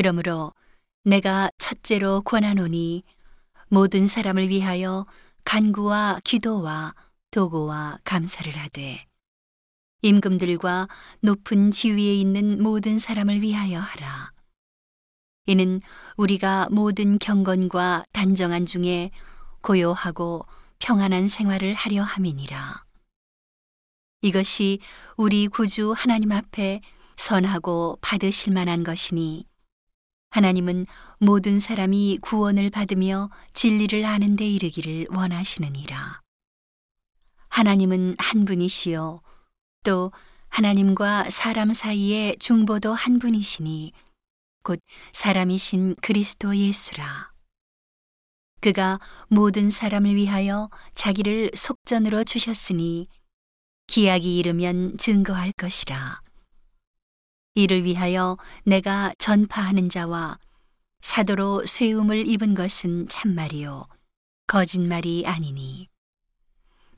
그러므로 내가 첫째로 권하노니 모든 사람을 위하여 간구와 기도와 도구와 감사를 하되 임금들과 높은 지위에 있는 모든 사람을 위하여 하라. 이는 우리가 모든 경건과 단정한 중에 고요하고 평안한 생활을 하려 함이니라. 이것이 우리 구주 하나님 앞에 선하고 받으실 만한 것이니 하나님은 모든 사람이 구원을 받으며 진리를 아는 데 이르기를 원하시느니라. 하나님은 한 분이시요 또 하나님과 사람 사이의 중보도 한 분이시니 곧 사람이신 그리스도 예수라. 그가 모든 사람을 위하여 자기를 속전으로 주셨으니 기약이 이르면 증거할 것이라. 이를 위하여 내가 전파하는 자와 사도로 쇠음을 입은 것은 참말이요 거짓말이 아니니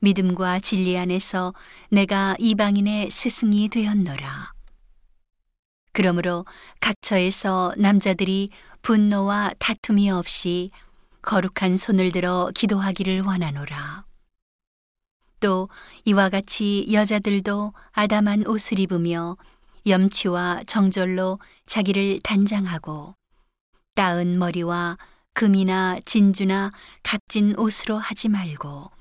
믿음과 진리 안에서 내가 이방인의 스승이 되었노라. 그러므로 각처에서 남자들이 분노와 다툼이 없이 거룩한 손을 들어 기도하기를 원하노라. 또 이와 같이 여자들도 아담한 옷을 입으며 염치와 정절로 자기를 단장하고 따은 머리와 금이나 진주나 값진 옷으로 하지 말고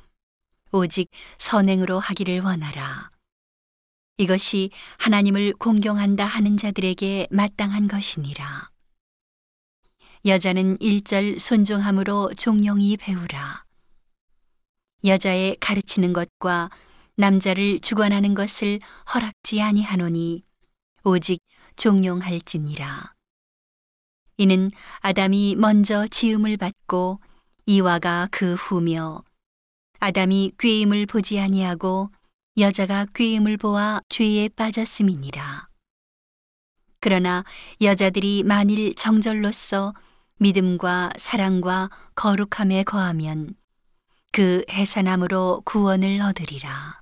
오직 선행으로 하기를 원하라. 이것이 하나님을 공경한다 하는 자들에게 마땅한 것이니라. 여자는 일절 손종함으로 종용이 배우라. 여자의 가르치는 것과 남자를 주관하는 것을 허락지 아니하노니 오직 종용할지니라. 이는 아담이 먼저 지음을 받고 이와가 그 후며 아담이 꾀임을 보지 아니하고 여자가 꾀임을 보아 죄에 빠졌음이니라. 그러나 여자들이 만일 정절로서 믿음과 사랑과 거룩함에 거하면 그 해산함으로 구원을 얻으리라.